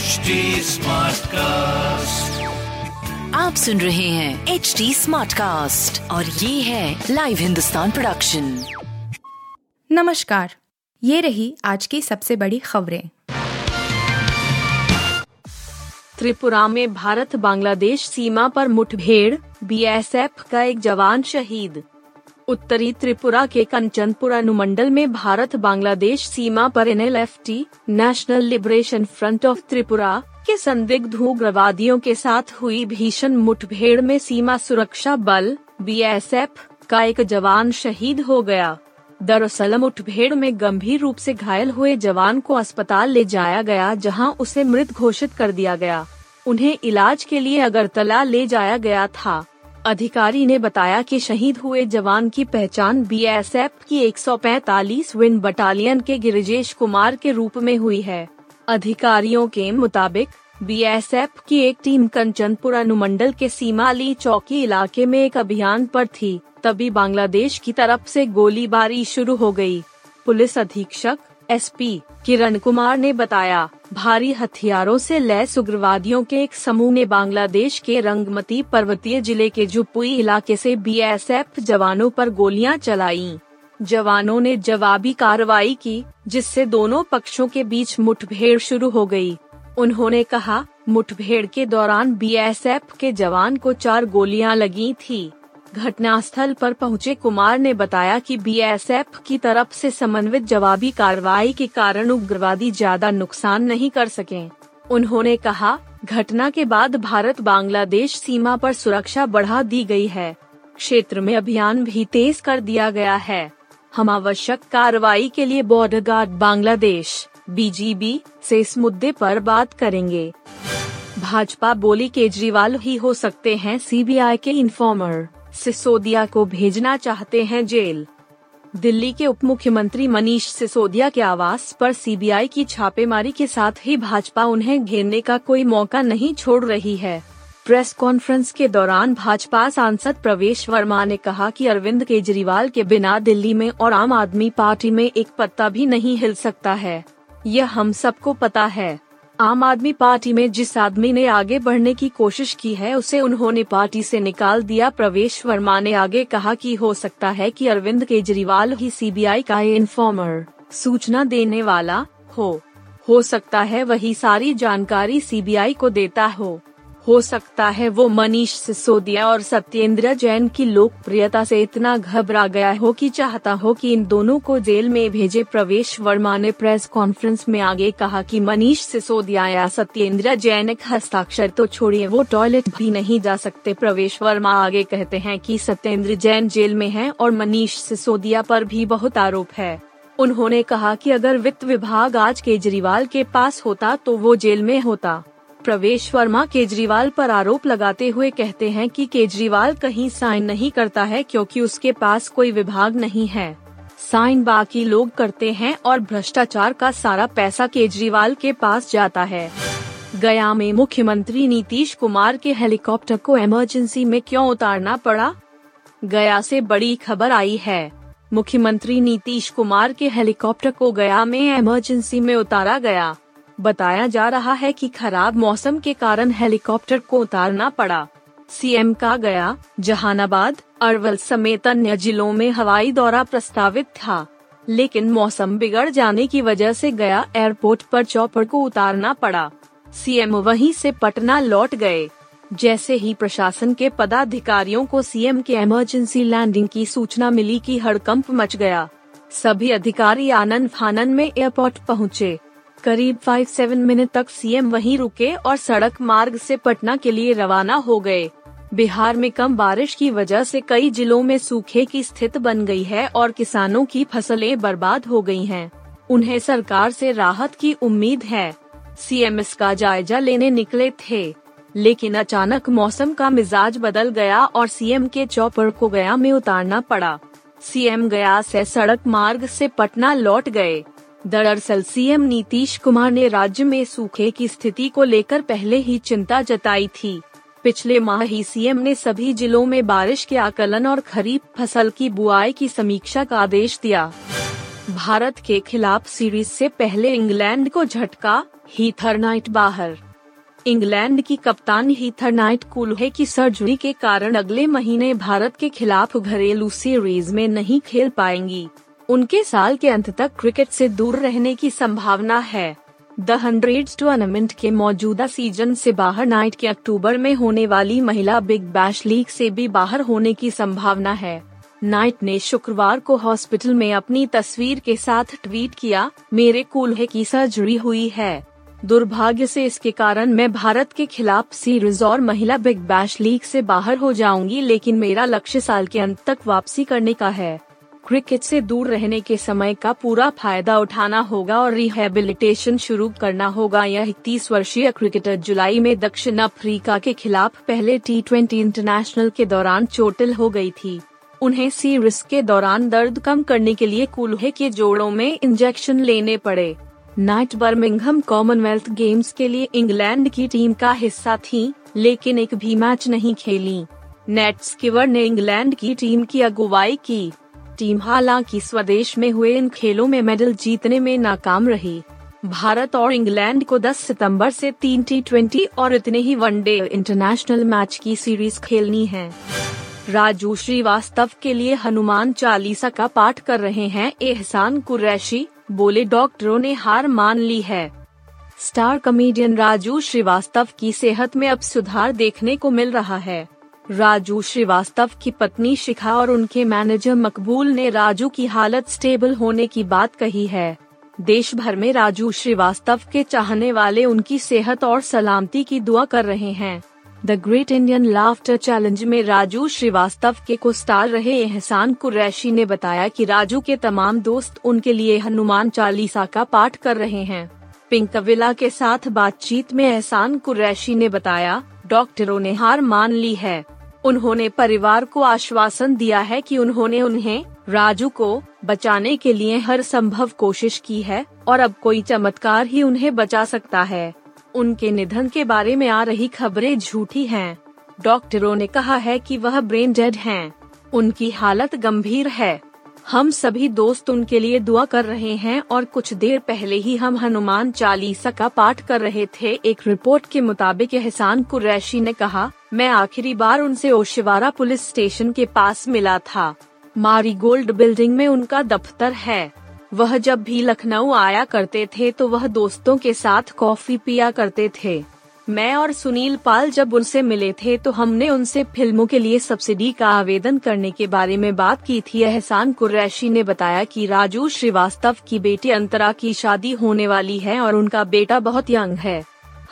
HD cast आप सुन रहे हैं एच डी स्मार्ट कास्ट और ये है लाइव हिंदुस्तान प्रोडक्शन नमस्कार। ये रही आज की सबसे बड़ी खबरें। त्रिपुरा में भारत बांग्लादेश सीमा पर मुठभेड़ बीएसएफ का एक जवान शहीद। उत्तरी त्रिपुरा के कंचनपुर अनुमंडल में भारत बांग्लादेश सीमा पर N National Liberation Front of Tripura, के संदिग्ध उग्रवादियों के साथ हुई भीषण मुठभेड़ में सीमा सुरक्षा बल बीएसएफ का एक जवान शहीद हो गया। दरअसल मुठभेड़ में गंभीर रूप से घायल हुए जवान को अस्पताल ले जाया गया, जहाँ उसे मृत घोषित कर दिया गया। उन्हें इलाज के लिए अगरतला ले जाया गया था। अधिकारी ने बताया कि शहीद हुए जवान की पहचान बीएसएफ की 145 विन बटालियन के गिरिजेश कुमार के रूप में हुई है अधिकारियों के मुताबिक बीएसएफ की एक टीम कंचनपुर अनुमंडल के सीमाली चौकी इलाके में एक अभियान पर थी, तभी बांग्लादेश की तरफ़ से गोलीबारी शुरू हो गई। पुलिस अधीक्षक एसपी किरण कुमार ने बताया, भारी हथियारों से लैस उग्रवादियों के एक समूह ने बांग्लादेश के रंगमती पर्वतीय ज़िले के जुपुई इलाके से बीएसएफ जवानों पर गोलियाँ चलाई जवानों ने जवाबी कार्रवाई की, जिससे दोनों पक्षों के बीच मुठभेड़ शुरू हो गई। उन्होंने कहा, मुठभेड़ के दौरान बीएसएफ के जवान को चार गोलियाँ लगी थी घटनास्थल पर पहुँचे कुमार ने बताया कि बीएसएफ की तरफ़ से समन्वित जवाबी कार्रवाई के कारण उग्रवादी ज़्यादा नुकसान नहीं कर सके। उन्होंने कहा, घटना के बाद भारत बांग्लादेश सीमा पर सुरक्षा बढ़ा दी गई है। क्षेत्र में अभियान भी तेज कर दिया गया है। हम आवश्यक कार्रवाई के लिए बॉर्डर गार्ड बांग्लादेश, बीजीबी, से इस मुद्दे पर बात करेंगे। भाजपा बोली केजरीवाल ही हो सकते हैं सीबीआई के इन्फॉर्मर। सिसोदिया को भेजना चाहते हैं जेल। दिल्ली के उप मुख्यमंत्री मनीष सिसोदिया के आवास पर सीबीआई की छापेमारी के साथ ही भाजपा उन्हें घेरने का कोई मौका नहीं छोड़ रही है। प्रेस कॉन्फ्रेंस के दौरान भाजपा सांसद प्रवेश वर्मा ने कहा कि अरविंद केजरीवाल के बिना दिल्ली में और आम आदमी पार्टी में एक पत्ता भी नहीं हिल सकता है। यह हम सबको पता है। आम आदमी पार्टी में जिस आदमी ने आगे बढ़ने की कोशिश की है, उसे उन्होंने पार्टी से निकाल दिया। प्रवेश वर्मा ने आगे कहा कि हो सकता है कि अरविंद केजरीवाल ही सीबीआई का इन्फॉर्मर, सूचना देने वाला हो। हो सकता है वही सारी जानकारी सीबीआई को देता हो। हो सकता है वो मनीष सिसोदिया और सत्येंद्र जैन की लोकप्रियता से इतना घबरा गया हो कि चाहता हो कि इन दोनों को जेल में भेजे। प्रवेश वर्मा ने प्रेस कॉन्फ्रेंस में आगे कहा कि मनीष सिसोदिया या सत्येंद्र जैन एक हस्ताक्षर तो छोड़िए, वो टॉयलेट भी नहीं जा सकते। प्रवेश वर्मा आगे कहते हैं कि सत्येंद्र जैन जेल में है और मनीष सिसोदिया पर भी बहुत आरोप है। उन्होंने कहा कि अगर वित्त विभाग आज केजरीवाल के पास होता तो वो जेल में होता। प्रवेश वर्मा केजरीवाल पर आरोप लगाते हुए कहते हैं कि केजरीवाल कहीं साइन नहीं करता है क्योंकि उसके पास कोई विभाग नहीं है। साइन बाकी लोग करते हैं और भ्रष्टाचार का सारा पैसा केजरीवाल के पास जाता है। गया में मुख्यमंत्री नीतीश कुमार के हेलीकॉप्टर को इमरजेंसी में क्यों उतारना पड़ा? गया से बड़ी खबर आई है। मुख्यमंत्री नीतीश कुमार के हेलीकॉप्टर को गया में इमरजेंसी में उतारा गया। बताया जा रहा है कि खराब मौसम के कारण हेलीकॉप्टर को उतारना पड़ा। सीएम का गया, जहानाबाद, अरवल समेत अन्य जिलों में हवाई दौरा प्रस्तावित था। लेकिन मौसम बिगड़ जाने की वजह से गया एयरपोर्ट पर चौपर को उतारना पड़ा। सीएम वहीं से पटना लौट गए। जैसे ही प्रशासन के पदाधिकारियों को सीएम के इमरजेंसी लैंडिंग की सूचना मिली कि हड़कंप मच गया, सभी अधिकारी आनंद फानन में एयरपोर्ट पहुँचे। करीब फाइव सेवन मिनट तक सीएम वहीं रुके और सड़क मार्ग से पटना के लिए रवाना हो गए। बिहार में कम बारिश की वजह से कई जिलों में सूखे की स्थिति बन गई है और किसानों की फ़सलें बर्बाद हो गई हैं। उन्हें सरकार से राहत की उम्मीद है। सीएम इसका जायजा लेने निकले थे। लेकिन अचानक मौसम का मिजाज बदल गया और सीएम के चौपड़ को गया में उतारना पड़ा। सीएम गया से सड़क मार्ग से पटना लौट गए। दरअसल सीएम नीतीश कुमार ने राज्य में सूखे की स्थिति को लेकर पहले ही चिंता जताई थी। पिछले माह ही सीएम ने सभी जिलों में बारिश के आकलन और खरीफ फ़सल की बुआई की समीक्षा का आदेश दिया। भारत के खिलाफ सीरीज़ से पहले इंग्लैंड को झटका हीथर नाइट बाहर। इंग्लैंड की कप्तान हीथर नाइट कूल्हे की सर्जरी के कारण अगले महीने भारत के खिलाफ घरेलू सीरीज़ में नहीं खेल पाएँगी। उनके साल के अंत तक क्रिकेट से दूर रहने की संभावना है। द हंड्रेड टूर्नामेंट के मौजूदा सीज़न से बाहर नाइट के अक्टूबर में होने वाली महिला बिग बैश लीग से भी बाहर होने की संभावना है। नाइट ने शुक्रवार को हॉस्पिटल में अपनी तस्वीर के साथ ट्वीट किया, मेरे कूल्हे की सर्जरी हुई है। दुर्भाग्य से इसके कारण मैं भारत के खिलाफ सीरीज़ और महिला बिग बैश लीग से बाहर हो जाऊँगी, लेकिन मेरा लक्ष्य साल के अंत तक वापसी करने का है। क्रिकेट से दूर रहने के समय का पूरा फ़ायदा उठाना होगा और रिहेबिलिटेशन शुरू करना होगा। यह इकतीस वर्षीय क्रिकेटर जुलाई में दक्षिण अफ्रीका के खिलाफ पहले टी ट्वेंटी इंटरनेशनल के दौरान चोटिल हो गई थी। उन्हें सीरीज़ के दौरान दर्द कम करने के लिए कूल्हे के जोड़ों में इंजेक्शन लेने पड़े। नाइट बर्मिंघम कॉमनवेल्थ गेम्स के लिए इंग्लैंड की टीम का हिस्सा थी, लेकिन एक भी मैच नहीं खेली। नेट स्किवर ने इंग्लैंड की टीम की अगुवाई की। टीम हालाँकि स्वदेश में हुए इन खेलों में मेडल जीतने में नाकाम रही। भारत और इंग्लैंड को 10 सितंबर से तीन टी और इतने ही वनडे इंटरनेशनल मैच की सीरीज़ खेलनी है। राजू श्रीवास्तव के लिए हनुमान चालीसा का पाठ कर रहे हैं एहसान कुरैशी, बोले डॉक्टरों ने हार मान ली है। स्टार कमेडियन राजू श्रीवास्तव की सेहत में अब सुधार देखने को मिल रहा है। राजू श्रीवास्तव की पत्नी शिखा और उनके मैनेजर मकबूल ने राजू की हालत स्टेबल होने की बात कही है। देश भर में राजू श्रीवास्तव के चाहने वाले उनकी सेहत और सलामती की दुआ कर रहे हैं। The great Indian laughter challenge में राजू श्रीवास्तव के को स्टार रहे एहसान कुरैशी ने बताया कि राजू के तमाम दोस्त उनके लिए हनुमान चालीसा का पाठ कर रहे हैं। पिंक कविला के साथ बातचीत में एहसान कुरैशी ने बताया, डॉक्टरों ने हार मान ली है। उन्होंने परिवार को आश्वासन दिया है कि उन्होंने उन्हें राजू को बचाने के लिए हर संभव कोशिश की है और अब कोई चमत्कार ही उन्हें बचा सकता है उनके निधन के बारे में आ रही खबरें झूठी हैं। डॉक्टरों ने कहा है कि वह ब्रेन डेड हैं। उनकी हालत गंभीर है हम सभी दोस्त उनके लिए दुआ कर रहे हैं और कुछ देर पहले ही हम हनुमान चालीसा का पाठ कर रहे थे। एक रिपोर्ट के मुताबिक एहसान कुरैशी ने कहा, मैं आखिरी बार उनसे ओशिवारा पुलिस स्टेशन के पास मिला था। मारी गोल्ड बिल्डिंग में उनका दफ्तर है। वह जब भी लखनऊ आया करते थे तो वह दोस्तों के साथ कॉफ़ी पिया करते थे। मैं और सुनील पाल जब उनसे मिले थे तो हमने उनसे फ़िल्मों के लिए सब्सिडी का आवेदन करने के बारे में बात की थी। एहसान कुरैशी ने बताया कि राजू श्रीवास्तव की बेटी अंतरा की शादी होने वाली है और उनका बेटा बहुत यंग है।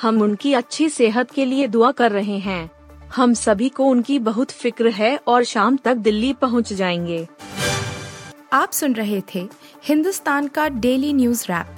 हम उनकी अच्छी सेहत के लिए दुआ कर रहे हैं। हम सभी को उनकी बहुत फ़िक्र है और शाम तक दिल्ली पहुँच जाएँगे। आप सुन रहे थे हिंदुस्तान का डेली न्यूज़ रैप।